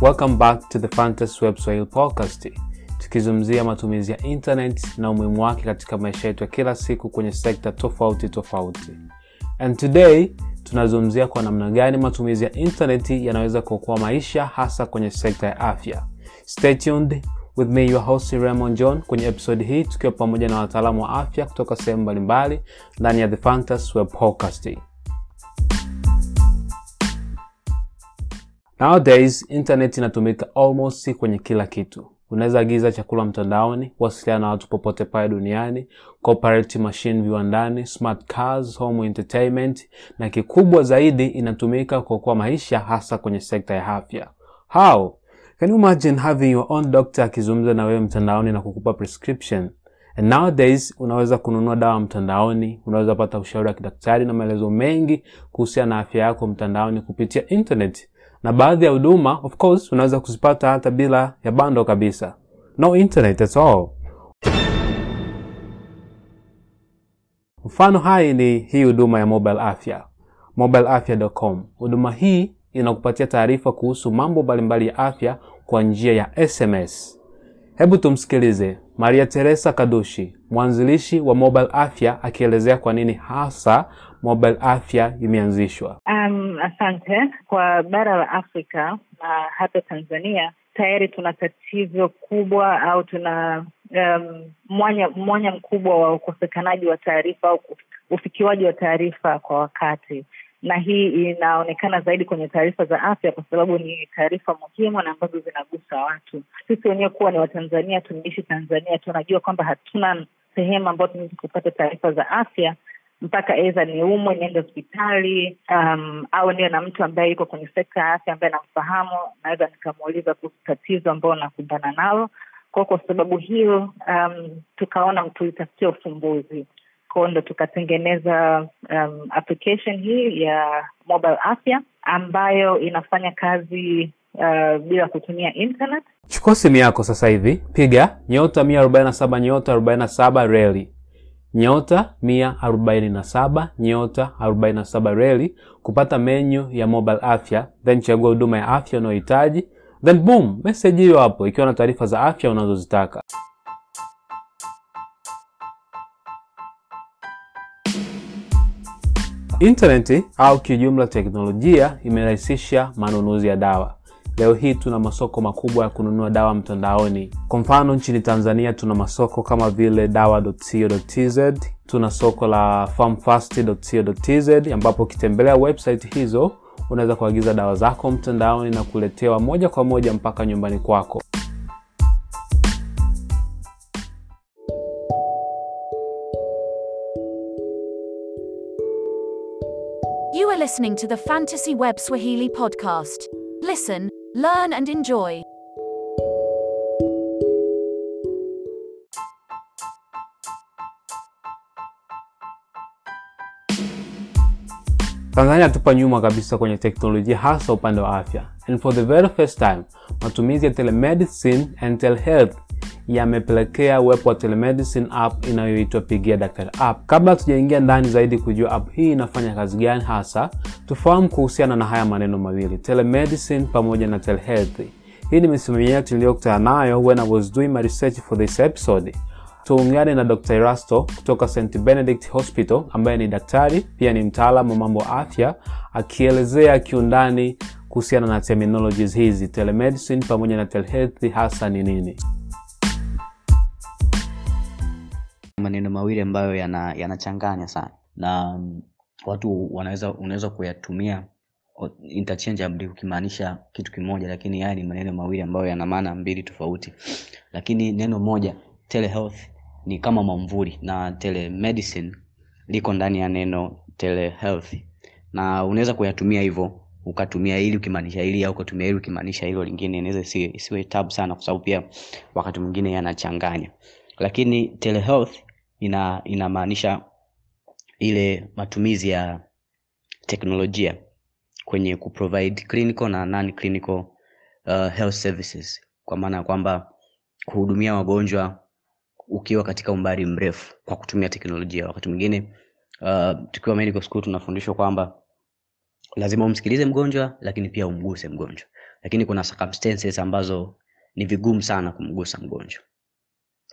Welcome back to the Fantasy Web Swahili podcast, tukizungumzia matumizi ya internet na umuhimu wake katika maisha yetu ya kila siku kwenye sekta tofauti tofauti. And today tunazungumzia kwa namna gani matumizi ya internet yanaweza kuokoa maisha hasa kwenye sekta ya afya. Stay tuned with me your host Raymond John kwenye episode hii tukiwa pamoja na wataalamu wa afya kutoka sehemu mbalimbali ndani ya the Fantasy Web podcast. Nowadays, internet inatumika almost kwenye kila kitu. Unaweza agiza chakula mtandaoni, kuwasiliana na watu popote pale duniani, cooperate machine viwandani, smart cars, home entertainment, na kikubwa zaidi inatumika kuokoa maisha hasa kwenye sekta ya afya. How? Can you imagine having your own doctor akizungumza na wewe mtandaoni na kukupa prescription? And nowadays unaweza kununua dawa mtandaoni, unaweza pata ushauri wa kidaktari na maelezo mengi kuhusiana na afya yako mtandaoni kupitia internet na baadhi ya huduma of course unaweza kuzipata hata bila ya bando kabisa. No internet at all. Mfano hai ni hii huduma ya mobile afya. Mobileafya.com huduma hii inakupatia taarifa kuhusu mambo mbalimbali ya afya kwa njia ya sms hebu tumsikilize maria teresa kadushi mwanzilishi wa mobile afya akielezea kwa nini hasa mobile afya imeanzishwa Um, asante. Kwa bara la Afrika na hata Tanzania tayari tuna tatizo kubwa au tuna um, mwanya mwanya mkubwa wa ukosekanaji wa taarifa au ufikiwaji wa taarifa kwa wakati, na hii inaonekana zaidi kwenye taarifa za afya, kwa sababu ni taarifa muhimu na ambazo zinagusa watu. Sisi wenyewe kuwa ni Watanzania, tumeishi Tanzania, tunajua kwamba hatuna sehemu ambayo tunaweza kupata taarifa za afya mpaka eza niumwe niende hospitali um, au niwe na mtu ambaye yuko kwenye sekta ya afya ambaye namfahamu, naweza nikamuuliza kuhusu tatizo ambao nakumbana nalo kwao. Kwa sababu hiyo um, tukaona tulitafutia ufumbuzi kwao, ndo tukatengeneza um, application hii ya mobile afya ambayo inafanya kazi uh, bila kutumia internet. chukua simu yako sasa hivi piga nyota 147 nyota 47 reli nyota 147 nyota 47 reli kupata menyu ya mobile afya then chagua huduma ya afya unayohitaji then boom message hiyo hapo ikiwa na taarifa za afya unazozitaka. Intaneti au kiujumla teknolojia imerahisisha manunuzi ya dawa leo hii tuna masoko makubwa ya kununua dawa mtandaoni kwa mfano nchini tanzania tuna masoko kama vile dawa.co.tz tuna soko la farmfast.co.tz ambapo ukitembelea website hizo unaweza kuagiza dawa zako mtandaoni na kuletewa moja kwa moja mpaka nyumbani kwako You are listening to the Fantasy Web Swahili podcast. Listen, learn, and enjoy. tanzania tupa nyuma kabisa kwenye teknolojia hasa upande wa afya and for the very first time matumizi ya telemedicine and telehealth yamepelekea uwepo wa telemedicine app inayoitwa pigia daktari app. Kabla tujaingia ndani zaidi kujua app hii inafanya kazi gani hasa tufahamu kuhusiana na haya maneno mawili telemedicine pamoja na telehealth. Hii ni misimamo yetu niliyokutana nayo when i was doing my research for this episode. Tuungane na dr erasto kutoka st benedict hospital ambaye ni daktari pia ni mtaalamu wa mambo afya akielezea kiundani kuhusiana na terminologies hizi telemedicine pamoja na telehealth hasa ni nini maneno mawili ambayo yana- yanachanganya sana. Na mm, watu wanaweza unaweza kuyatumia interchangeably ukimaanisha kitu kimoja lakini haya ni maneno mawili ambayo yana maana mbili tofauti. Lakini neno moja telehealth ni kama mamvuli na telemedicine liko ndani ya neno telehealth. Na unaweza kuyatumia hivyo ukatumia hili ukimaanisha hili au ukatumia hili ukimaanisha hilo lingine inaweza isiwe tabu sana kwa sababu pia wakati mwingine yanachanganya. Lakini telehealth ina inamaanisha ile matumizi ya teknolojia kwenye kuprovide clinical na non clinical uh, health services. Kwa maana ya kwamba kuhudumia wagonjwa ukiwa katika umbali mrefu kwa kutumia teknolojia. Wakati mwingine uh, tukiwa medical school tunafundishwa kwamba lazima umsikilize mgonjwa lakini pia umguse mgonjwa. Lakini kuna circumstances ambazo ni vigumu sana kumgusa mgonjwa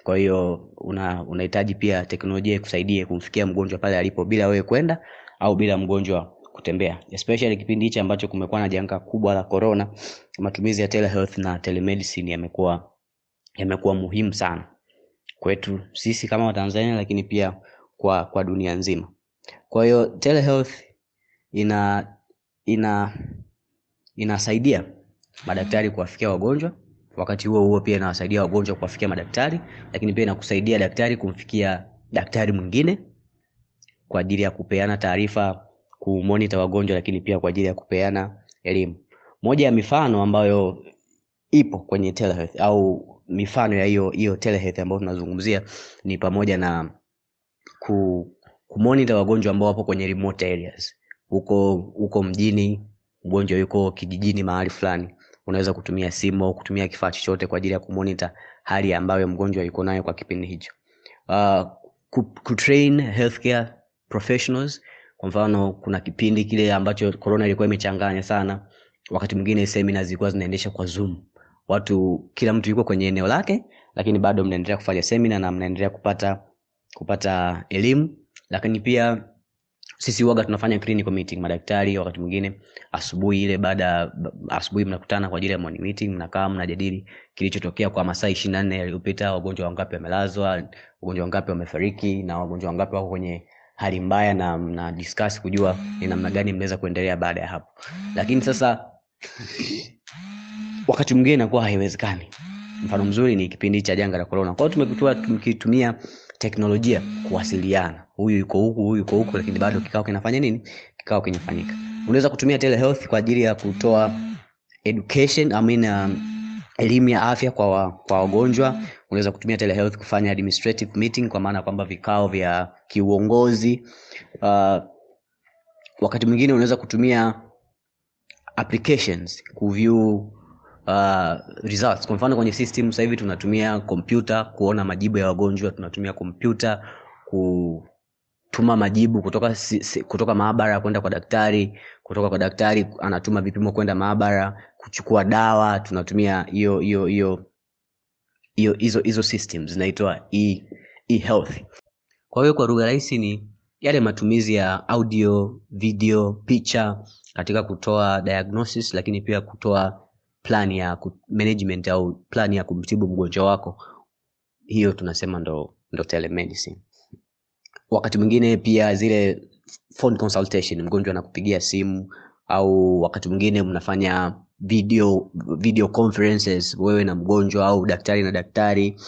kwa hiyo una unahitaji pia teknolojia ikusaidie kumfikia mgonjwa pale alipo bila wewe kwenda au bila mgonjwa kutembea. Especially kipindi hichi ambacho kumekuwa na janga kubwa la corona matumizi ya telehealth na telemedicine yamekuwa yamekuwa muhimu sana kwetu sisi kama watanzania lakini pia kwa kwa dunia nzima. Kwa hiyo telehealth ina ina inasaidia madaktari kuwafikia wagonjwa wakati huo huo pia inawasaidia wagonjwa kuwafikia madaktari lakini pia inakusaidia daktari kumfikia daktari mwingine kwa ajili ya kupeana taarifa kumonita wagonjwa lakini pia kwa ajili ya kupeana elimu. Moja ya mifano ambayo ipo kwenye telehealth au mifano ya hiyo hiyo telehealth ambayo tunazungumzia ni pamoja na ku, kumonita wagonjwa ambao wapo kwenye remote areas. Huko huko mjini mgonjwa yuko kijijini mahali fulani unaweza kutumia simu au kutumia kifaa chochote kwa ajili ya kumonita hali ambayo mgonjwa yuko nayo kwa kipindi hicho. Uh, professionals. Kwa mfano kuna kipindi kile ambacho corona ilikuwa imechanganya sana. Wakati mwingine semina zilikuwa zinaendesha kwa zoom. Watu kila mtu yuko kwenye eneo lake lakini bado mnaendelea kufanya semina na mnaendelea kupata kupata elimu. Lakini pia sisi waga tunafanya clinical meeting madaktari wakati mwingine asubuhi ile baada asubuhi mnakutana kwa ajili ya morning meeting mnakaa mnajadili kilichotokea kwa masaa ishirini na nne yaliyopita wagonjwa wangapi wamelazwa wagonjwa wangapi wamefariki na wagonjwa wangapi wako kwenye hali mbaya na mna discuss kujua ni namna gani mnaweza kuendelea baada ya hapo. Lakini sasa wakati mwingine inakuwa haiwezekani. Mfano mzuri ni kipindi cha janga la corona. Kwa hiyo tumekuwa tukitumia teknolojia kuwasiliana. Huyu yuko huku huyu yuko huku lakini bado kikao kinafanya nini? Kikao kinafanyika. Unaweza kutumia telehealth kwa ajili ya kutoa education I mean, um, elimu ya afya kwa, wa, kwa wagonjwa. Unaweza kutumia telehealth kufanya administrative meeting kwa maana kwamba vikao vya kiuongozi. Uh, wakati mwingine unaweza kutumia applications kuview uh, results. Kwa mfano kwenye system sasa hivi tunatumia kompyuta kuona majibu ya wagonjwa tunatumia kompyuta kutuma majibu kutoka si, si, kutoka maabara kwenda kwa daktari kutoka kwa daktari anatuma vipimo kwenda maabara kuchukua dawa tunatumia hiyo hiyo hiyo hiyo hizo hizo systems zinaitwa e, e-health. Kwa hiyo kwa lugha rahisi ni yale matumizi ya audio video picha katika kutoa diagnosis lakini pia kutoa plan ya management au plan ya kumtibu mgonjwa wako hiyo tunasema ndo, ndo telemedicine. Wakati mwingine pia zile phone consultation mgonjwa anakupigia simu au wakati mwingine mnafanya video video conferences wewe na mgonjwa au daktari na daktari.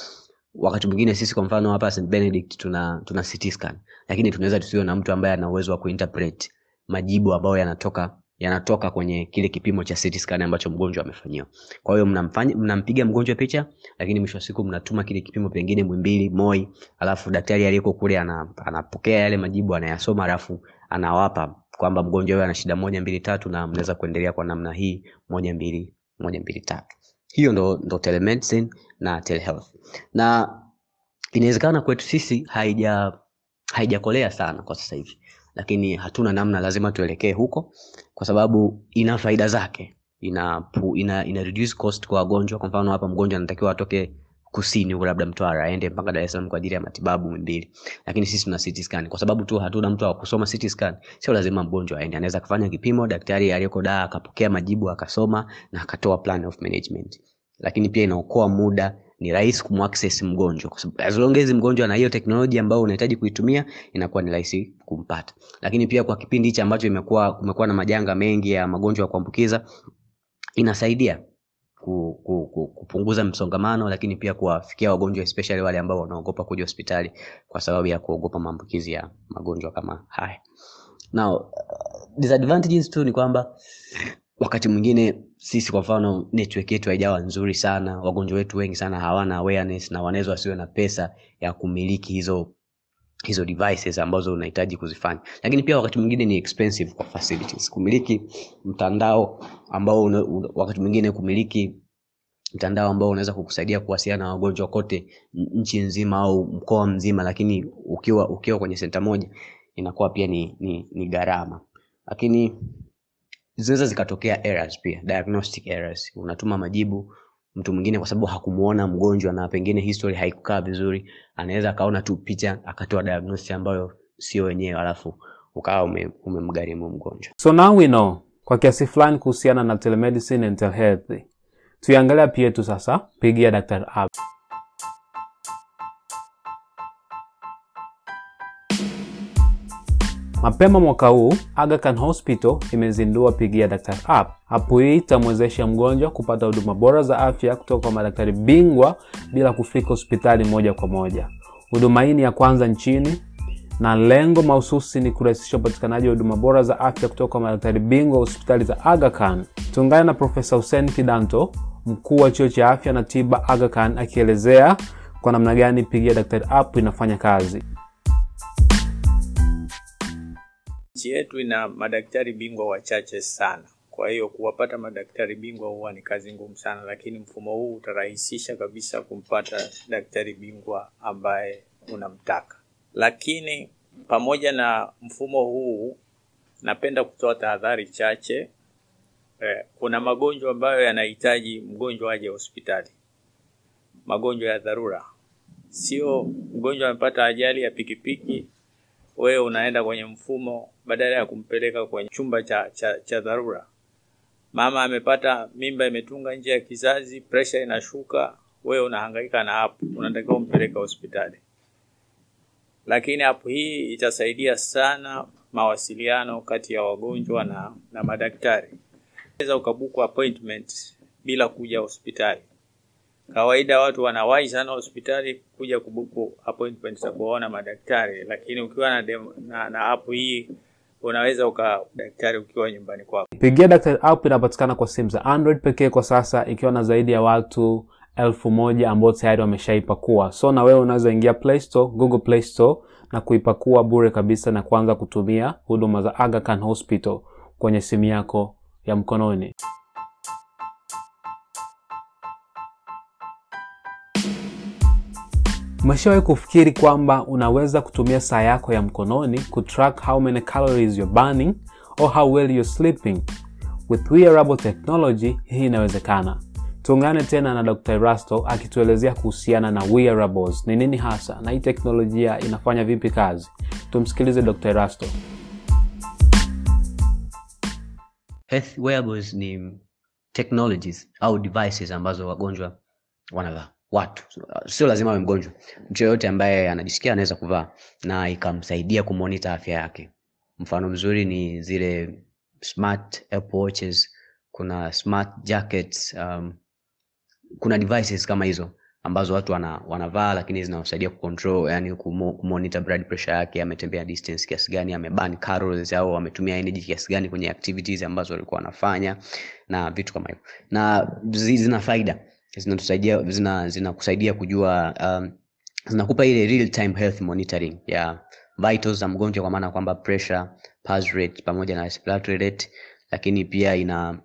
Wakati mwingine sisi kwa mfano hapa St Benedict tuna tuna CT scan lakini tunaweza tusiwe na mtu ambaye ana uwezo wa kuinterpret majibu ambayo yanatoka yanatoka kwenye kile kipimo cha CT scan ambacho mgonjwa amefanyiwa. Kwa hiyo mnamfanya mnampiga mgonjwa picha lakini mwisho wa siku mnatuma kile kipimo pengine Mwimbili Moi alafu daktari aliyeko kule anapokea yale majibu anayasoma alafu anawapa kwamba mgonjwa huyo ana shida moja mbili tatu na mnaweza kuendelea kwa namna hii moja mbili moja mbili tatu. Hiyo ndo, ndo telemedicine na telehealth. Na inawezekana kwetu sisi haija haijakolea sana kwa sasa hivi lakini hatuna namna lazima tuelekee huko kwa sababu ina faida zake. Ina, ina, ina reduce cost kwa wagonjwa. Kwa mfano hapa mgonjwa anatakiwa atoke kusini huko labda mtwara aende mpaka dar salaam kwa ajili ya matibabu mbili. Lakini sisi tuna CT scan. Kwa sababu tu hatuna mtu wa kusoma scan sio lazima mgonjwa aende. Anaweza kufanya kipimo daktari aliyeko daa akapokea majibu akasoma na akatoa plan of management. Lakini pia inaokoa muda ni rahisi kumaccess mgonjwa kwa sababu as long as mgonjwa na hiyo teknolojia ambayo unahitaji kuitumia inakuwa ni rahisi kumpata. Lakini pia kwa kipindi hichi ambacho imekuwa kumekuwa na majanga mengi ya magonjwa ya kuambukiza inasaidia ku, ku, ku, kupunguza msongamano lakini pia kuwafikia wagonjwa especially wale ambao wanaogopa kuja hospitali kwa sababu ya kuogopa maambukizi ya magonjwa kama haya. Now disadvantages tu ni kwamba wakati mwingine sisi kwa mfano network yetu haijawa nzuri sana wagonjwa wetu wengi sana hawana awareness na wanaweza wasiwe na pesa ya kumiliki hizo hizo devices ambazo unahitaji kuzifanya. Lakini pia wakati mwingine ni expensive kwa facilities. Kumiliki mtandao ambao una, wakati mwingine kumiliki mtandao ambao unaweza kukusaidia kuwasiliana na wagonjwa kote nchi nzima au mkoa mzima lakini ukiwa ukiwa kwenye senta moja inakuwa pia ni, ni, ni gharama. Lakini zinaweza zikatokea errors pia diagnostic errors unatuma majibu mtu mwingine kwa sababu hakumuona mgonjwa na pengine history haikukaa vizuri anaweza akaona tu picha akatoa diagnosis ambayo sio wenyewe alafu ukawa ume- mgonjwa So now we know kwa kiasi fulani kuhusiana na telemedicine and telehealth. Tuiangalia pia tu sasa, pigia Daktari. Mapema mwaka huu Aga Khan Hospital imezindua Pigia Daktari app. App hii itamwezesha mgonjwa kupata huduma bora za afya kutoka kwa madaktari bingwa bila kufika hospitali moja kwa moja. Huduma hii ni ya kwanza nchini na lengo mahususi ni kurahisisha upatikanaji wa huduma bora za afya kutoka kwa madaktari bingwa wa hospitali za Aga Khan. Tuungane na Profesa Hussein Kidanto, mkuu wa chuo cha afya na tiba Aga Khan, akielezea kwa namna gani Pigia Daktari app inafanya kazi. Nchi yetu ina madaktari bingwa wachache sana, kwa hiyo kuwapata madaktari bingwa huwa ni kazi ngumu sana, lakini mfumo huu utarahisisha kabisa kumpata daktari bingwa ambaye unamtaka. Lakini pamoja na mfumo huu, napenda kutoa tahadhari chache. Eh, kuna magonjwa ambayo yanahitaji mgonjwa aje hospitali, magonjwa ya dharura, sio mgonjwa amepata ajali ya pikipiki wewe unaenda kwenye mfumo badala ya kumpeleka kwenye chumba cha, cha, cha dharura. Mama amepata mimba imetunga nje ya kizazi, presha inashuka, wewe unahangaika na hapo, unatakiwa umpeleka hospitali. Lakini hapo hii itasaidia sana mawasiliano kati ya wagonjwa na, na madaktari. Unaweza ukabuku appointment bila kuja hospitali. Kawaida watu wanawahi sana hospitali kuja kubuku appointment za kuwaona madaktari, lakini ukiwa na, dem, na, na app hii unaweza uka daktari ukiwa nyumbani kwako. Pigia Daktari app inapatikana kwa simu za Android pekee kwa sasa, ikiwa na zaidi ya watu elfu moja ambao tayari wameshaipakua. So na wewe unaweza ingia Play Store, Google Play Store na kuipakua bure kabisa na kuanza kutumia huduma za Aga Khan Hospital kwenye simu yako ya mkononi. Umeshawahi kufikiri kwamba unaweza kutumia saa yako ya mkononi kutrack how many calories you're burning or how well you're sleeping? With wearable technology hii inawezekana. Tuungane tena na Dr. Rasto akituelezea kuhusiana na wearables ni nini hasa na hii teknolojia inafanya vipi kazi. Tumsikilize Dr. Rasto. health wearables ni technologies au devices ambazo wagonjwa wanavaa watu. Sio lazima awe mgonjwa. Mtu yoyote ambaye anajisikia anaweza kuvaa na ikamsaidia kumonita afya yake. Mfano mzuri ni zile smart watches kuna smart jackets um, kuna devices kama hizo ambazo watu wana, wanavaa lakini zinawasaidia kucontrol yani kumo, kumonitor blood pressure yake ametembea distance kiasi gani ameburn calories au ametumia energy kiasi gani kwenye activities ambazo walikuwa wanafanya na vitu kama hivyo. Na zina faida zinatusaidia zina zinakusaidia kujua um, zinakupa ile real time health monitoring ya vitals za mgonjwa kwa maana kwamba pressure pulse rate pamoja na respiratory rate lakini pia ina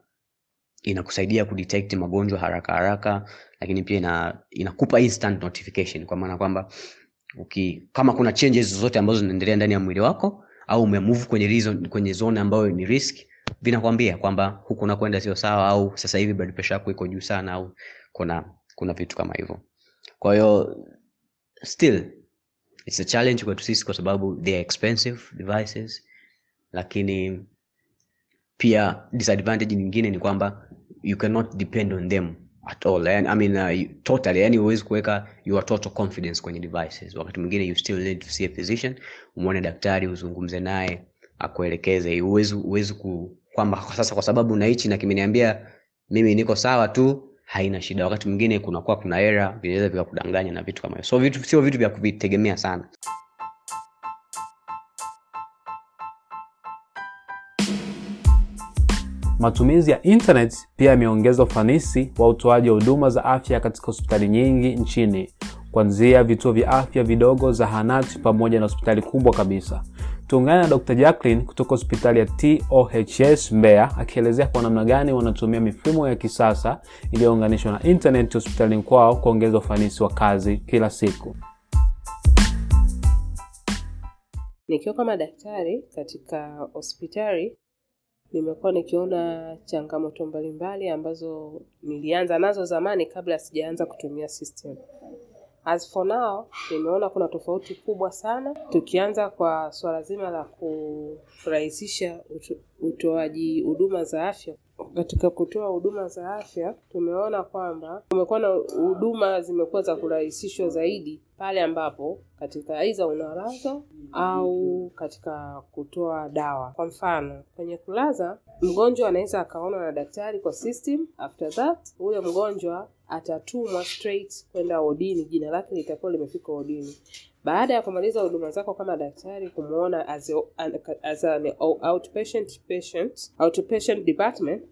inakusaidia kudetect magonjwa haraka haraka lakini pia ina, inakupa instant notification kwa maana kwamba uki, kama kuna changes zozote ambazo zinaendelea ndani ya mwili wako au umemove kwenye reason, kwenye zone ambayo ni risk vinakwambia kwamba huku unakwenda sio sawa au sasa hivi blood pressure yako iko juu sana au kuna kuna vitu kama hivyo. Kwa hiyo still it's a challenge kwetu sisi kwa sababu they are expensive devices lakini pia disadvantage nyingine ni kwamba you cannot depend on them at all. Yani, I mean, uh, totally. Yani huwezi kuweka your total confidence kwenye devices. Wakati mwingine you still need to see a physician umwone daktari uzungumze naye akuelekeze. Huwezi ku kwamba kwa sasa kwa sababu naichi na kimeniambia mimi niko sawa tu haina shida. Wakati mwingine kunakuwa kuna era vinaweza vikakudanganya na vitu kama hivyo so vitu sio vitu vya kuvitegemea sana. Matumizi ya internet pia yameongeza ufanisi wa utoaji wa huduma za afya katika hospitali nyingi nchini, kuanzia vituo vya afya vidogo, zahanati pamoja na hospitali kubwa kabisa. Tuungane na Dr. Jacqueline kutoka hospitali ya TOHS Mbeya akielezea kwa namna gani wanatumia mifumo ya kisasa iliyounganishwa na internet hospitalini kwao kuongeza ufanisi wa kazi kila siku. Nikiwa kama daktari katika hospitali nimekuwa nikiona changamoto mbalimbali ambazo nilianza nazo zamani kabla sijaanza kutumia system. As for now, nimeona kuna tofauti kubwa sana, tukianza kwa swala zima la kurahisisha utoaji huduma za afya. Katika kutoa huduma za afya, tumeona kwamba kumekuwa na huduma zimekuwa za kurahisishwa zaidi pale ambapo katika aidha unalaza au katika kutoa dawa. Kwa mfano, kwenye kulaza, mgonjwa anaweza akaonwa na daktari kwa system. After that, huyo mgonjwa atatumwa straight kwenda wodini, jina lake litakuwa limefika wodini. Baada ya kumaliza huduma zako kama daktari, kumwona as, a, as an outpatient patient, outpatient department,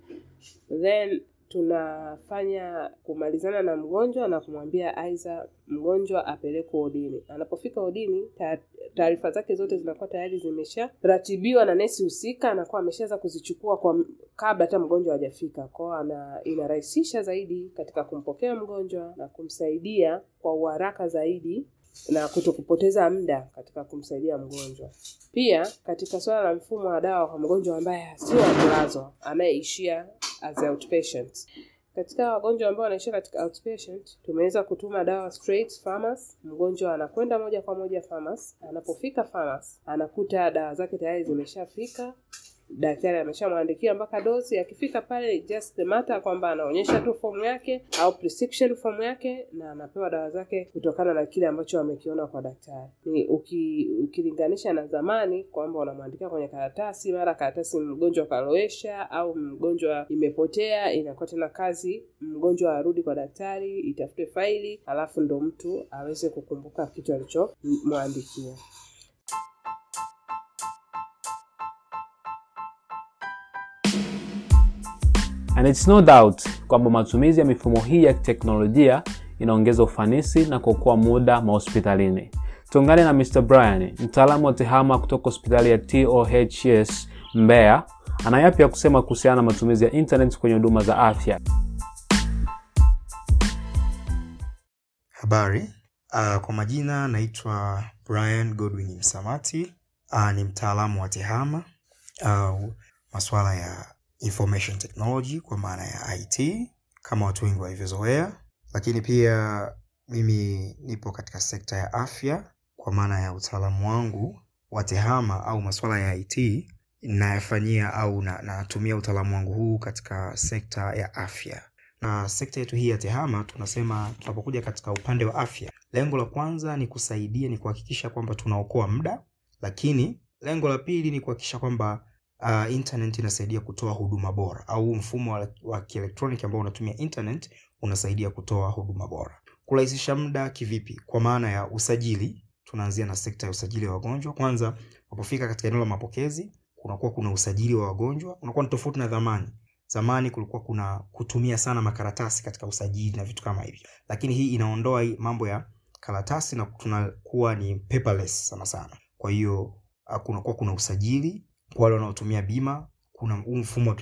then tunafanya kumalizana na mgonjwa na kumwambia aidha mgonjwa apelekwe wodini. Anapofika wodini, ta- taarifa zake zote zinakuwa tayari zimesharatibiwa na nesi husika, anakuwa ameshaweza kuzichukua kwa kabla hata mgonjwa hajafika. Kwao ana inarahisisha zaidi katika kumpokea mgonjwa na kumsaidia kwa uharaka zaidi na kuto kupoteza muda katika kumsaidia mgonjwa. Pia katika suala la mfumo wa dawa kwa mgonjwa ambaye sio wa anayeishia as outpatient. Katika wagonjwa ambao wanaishia katika outpatient, tumeweza kutuma dawa straight pharmacy. Mgonjwa anakwenda moja kwa moja pharmacy. Anapofika pharmacy, anakuta dawa zake tayari zimeshafika, daktari ameshamwandikia mpaka dozi. Akifika pale just the matter kwamba anaonyesha tu fomu yake au prescription fomu yake na anapewa dawa zake kutokana na kile ambacho amekiona kwa daktari. Ni uki, ukilinganisha na zamani kwamba unamwandikia kwenye karatasi, mara karatasi mgonjwa kalowesha au mgonjwa imepotea, inakuwa tena kazi mgonjwa arudi kwa daktari, itafute faili, alafu ndo mtu aweze kukumbuka kitu alichomwandikia. And it's no doubt kwamba matumizi ya mifumo hii ya teknolojia inaongeza ufanisi na kuokoa muda mahospitalini. Tuungane na Mr. Brian, mtaalamu wa tehama kutoka hospitali ya TOHS Mbeya, ana ya kusema kuhusiana na matumizi ya internet kwenye huduma za afya. Habari. Uh, kwa majina naitwa Brian Godwin Msamati. Uh, ni mtaalamu wa tehama au masuala ya information technology kwa maana ya IT kama watu wengi walivyozoea, lakini pia mimi nipo katika sekta ya afya kwa maana ya utaalamu wangu wa tehama au masuala ya IT nayafanyia au na, natumia utaalamu wangu huu katika sekta ya afya. Na sekta yetu hii ya tehama tunasema tunapokuja katika upande wa afya lengo la kwanza ni kusaidia ni kuhakikisha kwamba tunaokoa muda. Lakini lengo la pili ni kuhakikisha kwamba uh, internet inasaidia kutoa huduma bora au mfumo wa, wa kielektroniki ambao unatumia internet unasaidia kutoa huduma bora. Kurahisisha muda kivipi? Kwa maana ya usajili tunaanzia na sekta ya usajili wa wagonjwa. Kwanza unapofika katika eneo la mapokezi kunakuwa kuna usajili wa wagonjwa. Unakuwa ni tofauti na zamani. Zamani kulikuwa kuna kutumia sana makaratasi katika usajili na vitu kama hivyo. Lakini hii inaondoa mambo ya karatasi na tunakuwa ni paperless sana sana. Kwa hiyo uh, kunakuwa kuna usajili kwa wale wanaotumia bima kuna huu mfumo wa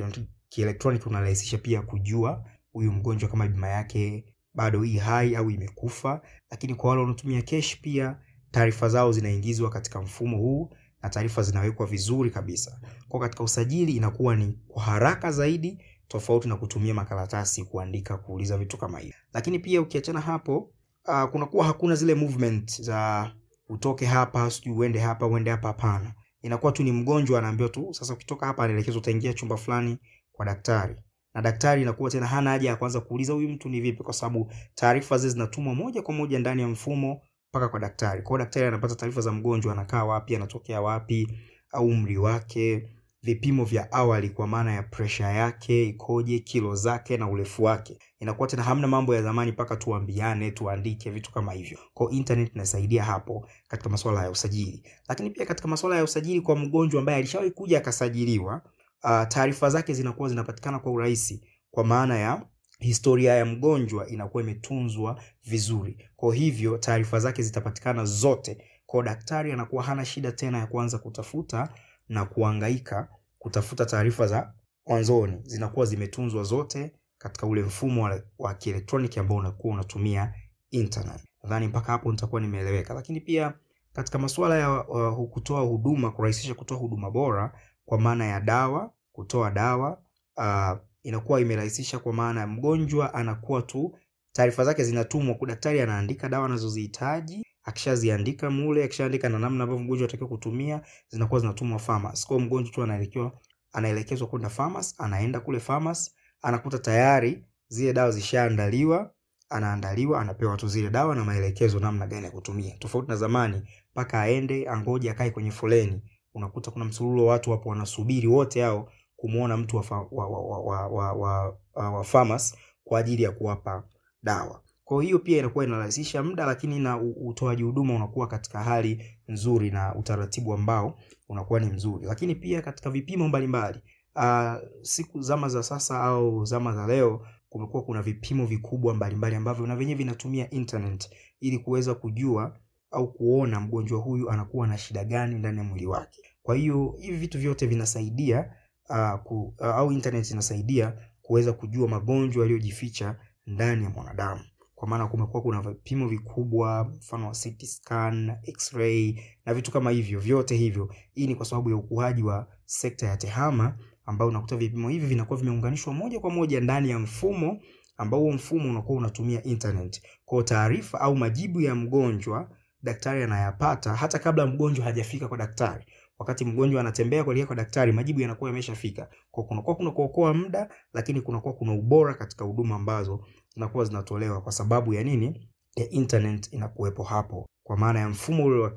kielektroniki unarahisisha pia kujua huyu mgonjwa kama bima yake bado hii hai au imekufa. Lakini kwa wale wanaotumia kesh pia taarifa zao zinaingizwa katika mfumo huu na taarifa zinawekwa vizuri kabisa. Kwa katika usajili inakuwa ni kwa haraka zaidi tofauti na kutumia makaratasi kuandika kuuliza vitu kama hivi. Lakini pia ukiachana hapo uh, kunakuwa hakuna zile movement za utoke hapa sijui uende hapa uende hapa hapana inakuwa tu ni mgonjwa anaambiwa tu sasa ukitoka hapa anaelekezwa utaingia chumba fulani kwa daktari. Na daktari inakuwa tena hana haja ya kwanza kuuliza huyu mtu ni vipi? Kwa sababu taarifa zile zinatumwa moja kwa moja ndani ya mfumo mpaka kwa daktari. Kwao daktari anapata taarifa za mgonjwa anakaa wapi anatokea wapi au umri wake vipimo vya awali kwa maana ya presha yake ikoje kilo zake na urefu wake. Inakuwa tena hamna mambo ya zamani mpaka tuambiane tuandike vitu kama hivyo. Kwa internet inasaidia hapo katika masuala ya usajili. Lakini pia katika masuala ya usajili kwa mgonjwa ambaye alishawahi kuja akasajiliwa uh, taarifa zake zinakuwa zinapatikana kwa urahisi. Kwa maana ya historia ya mgonjwa inakuwa imetunzwa vizuri. Kwa hivyo taarifa zake zitapatikana zote. Kwa daktari anakuwa hana shida tena ya kuanza kutafuta na kuangaika kutafuta taarifa za mwanzoni zinakuwa zimetunzwa zote katika ule mfumo wa, kielektroniki ambao unakuwa unatumia internet nadhani mpaka hapo nitakuwa nimeeleweka lakini pia katika masuala ya uh, kutoa huduma kurahisisha kutoa huduma bora kwa maana ya dawa kutoa dawa uh, inakuwa imerahisisha kwa maana mgonjwa anakuwa tu taarifa zake zinatumwa daktari, anaandika dawa anazozihitaji akishaziandika mule, akishaandika na namna ambavyo mgonjwa anatakiwa kutumia, zinakuwa zinatumwa pharmacy. Kwa mgonjwa tu anaelekewa, anaelekezwa kwenda pharmacy, anaenda kule pharmacy, anakuta tayari zile dawa zishaandaliwa, anaandaliwa, anapewa tu zile dawa na maelekezo namna gani ya kutumia. Tofauti na zamani, mpaka aende angoje, akae kwenye foleni, unakuta kuna msururu watu wapo wanasubiri wote hao kumwona mtu wa, wa, wa, wa, wa, wa, wa, wa pharmacy kwa ajili ya kuwapa dawa. Kwa hiyo pia inakuwa inarahisisha muda, lakini na utoaji huduma unakuwa katika hali nzuri na utaratibu ambao unakuwa ni mzuri. Lakini pia katika vipimo mbalimbali uh, siku zama za sasa au zama za leo kumekuwa kuna vipimo vikubwa mbalimbali ambavyo na vyenyewe vinatumia internet ili kuweza kujua au kuona mgonjwa huyu anakuwa na shida gani ndani ya mwili wake. Kwa hiyo hivi vitu vyote vinasaidia uh, ku, uh, au internet inasaidia kuweza kujua magonjwa yaliyojificha ndani ya mwanadamu kwa maana kumekuwa kuna vipimo vikubwa, mfano wa CT scan, x-ray na vitu kama hivyo. Vyote hivyo, hii ni kwa sababu ya ukuaji wa sekta ya tehama, ambao unakuta vipimo hivi vinakuwa vimeunganishwa moja kwa moja ndani ya mfumo ambao huo mfumo unakuwa unatumia internet. Kwa taarifa au majibu ya mgonjwa daktari anayapata hata kabla mgonjwa hajafika kwa daktari. Wakati mgonjwa anatembea kuelekea kwa daktari, majibu yanakuwa yameshafika. Kwa kunakuwa kuna kuokoa muda, lakini kunakuwa kuna ubora katika huduma ambazo zinakuwa zinatolewa kwa sababu ya nini? Ya internet inakuwepo hapo, kwa maana ya mfumo ule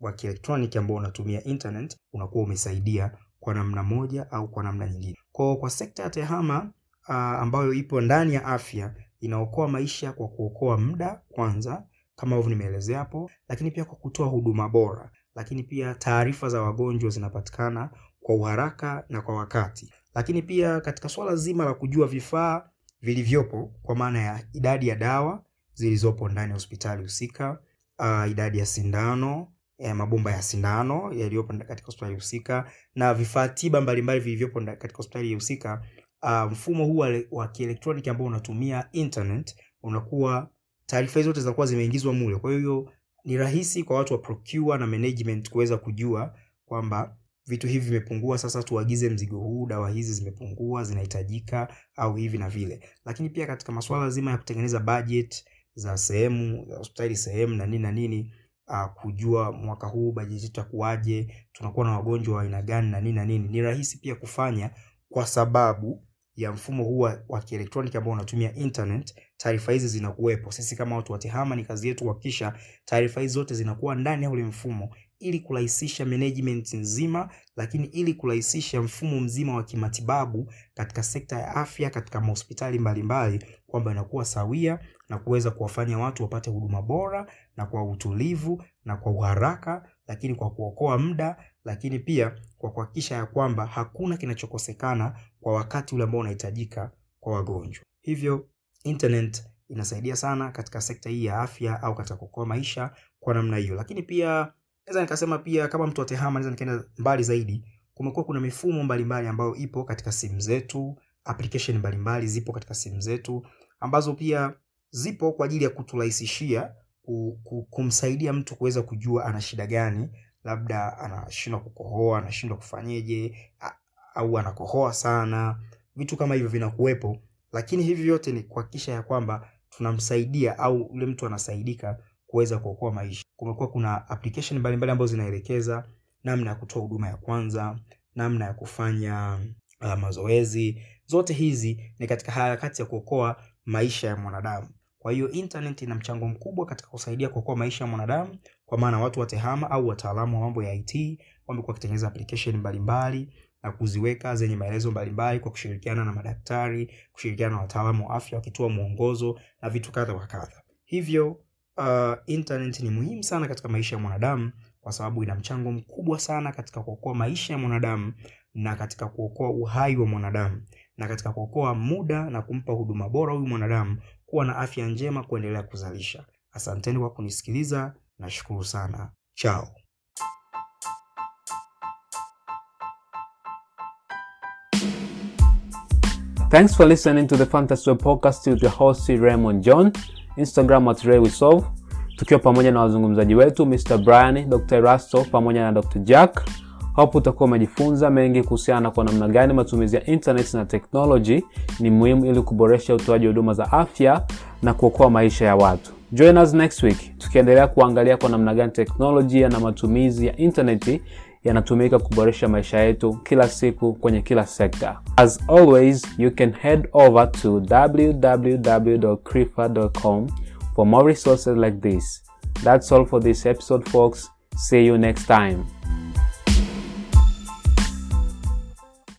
wa kielektroniki ambao unatumia internet unakuwa umesaidia kwa namna moja au kwa namna nyingine. Kwa kwa sekta ya tehama uh, ambayo ipo ndani ya afya inaokoa maisha kwa kuokoa muda kwanza, kama hivyo nimeelezea hapo, lakini pia kwa kutoa huduma bora, lakini pia taarifa za wagonjwa zinapatikana kwa uharaka na kwa wakati, lakini pia katika swala zima la kujua vifaa vilivyopo kwa maana ya idadi ya dawa zilizopo ndani ya hospitali husika, uh, idadi ya sindano ya mabomba ya sindano yaliyopo katika hospitali husika na vifaa tiba mbalimbali vilivyopo katika hospitali husika. Uh, mfumo huu wa kielektroniki ambao unatumia internet unakuwa taarifa hizo zote zinakuwa zimeingizwa mule. Kwa hiyo ni rahisi kwa watu wa procure na management kuweza kujua kwamba vitu hivi vimepungua, sasa tuagize mzigo huu, dawa hizi zimepungua, zinahitajika au hivi na vile. Lakini pia katika masuala zima ya kutengeneza budget za sehemu za hospitali sehemu na nini na nini, uh, kujua mwaka huu bajeti itakuwaje, tunakuwa na wagonjwa wa aina gani na nini na nini, ni rahisi pia kufanya kwa sababu ya mfumo huu wa kielektroniki ambao unatumia internet. Taarifa hizi zinakuwepo. Sisi kama watu wa tehama, ni kazi yetu kuhakikisha taarifa hizi zote zinakuwa ndani ya ule mfumo ili kurahisisha management nzima, lakini ili kurahisisha mfumo mzima wa kimatibabu katika sekta ya afya katika mahospitali mbalimbali, kwamba inakuwa sawia na kuweza kuwafanya watu wapate huduma bora na kwa utulivu na kwa uharaka, lakini kwa kuokoa muda, lakini pia kwa kuhakikisha ya kwamba hakuna kinachokosekana kwa wakati ule ambao unahitajika kwa wagonjwa. Hivyo internet inasaidia sana katika sekta hii ya afya au katika kuokoa maisha kwa namna hiyo, lakini pia naweza nikasema pia kama mtu wa tehama naweza nikaenda mbali zaidi. Kumekuwa kuna mifumo mbalimbali ambayo ipo katika simu zetu, application mbalimbali zipo katika simu zetu ambazo pia zipo kwa ajili ya kuturahisishia kumsaidia mtu kuweza kujua ana shida gani, labda anashindwa kukohoa, anashindwa kufanyeje, au anakohoa sana. Vitu kama hivyo vinakuwepo, lakini hivi vyote ni kuhakikisha ya kwamba tunamsaidia au yule mtu anasaidika kuweza kuokoa maisha. Kumekuwa kuna application mbalimbali ambazo zinaelekeza namna ya kutoa huduma ya kwanza, namna ya kufanya uh, mazoezi. Zote hizi ni katika harakati ya kuokoa maisha ya mwanadamu. Kwa hiyo internet ina mchango mkubwa katika kusaidia kuokoa maisha ya mwanadamu, kwa maana watu wa tehama au wataalamu wa mambo ya IT wamekuwa wakitengeneza application mbalimbali na kuziweka zenye maelezo mbalimbali kwa kushirikiana na madaktari, kushirikiana na wataalamu wa afya wakitoa mwongozo na vitu kadha wa kadha. Hivyo Uh, internet ni muhimu sana katika maisha ya mwanadamu kwa sababu ina mchango mkubwa sana katika kuokoa maisha ya mwanadamu na katika kuokoa uhai wa mwanadamu na katika kuokoa muda na kumpa huduma bora huyu mwanadamu kuwa na afya njema, kuendelea kuzalisha. Asanteni kwa kunisikiliza, nashukuru sana. Chao. Thanks for listening to the Fantasy Web Podcast with your host Raymond John, Instagram at Ray tukiwa pamoja na wazungumzaji wetu Mr. Brian, Dr. Rasto pamoja na Dr. Jack. Hope utakuwa umejifunza mengi kuhusiana na kwa namna gani matumizi ya internet na technology ni muhimu ili kuboresha utoaji huduma za afya na kuokoa maisha ya watu. Join us next week tukiendelea kuangalia kwa namna gani teknolojia na matumizi ya intaneti yanatumika kuboresha maisha yetu kila siku kwenye kila sekta. As always, you can head over to www.crifa.com for more resources like this. That's all for this episode, folks. See you next time.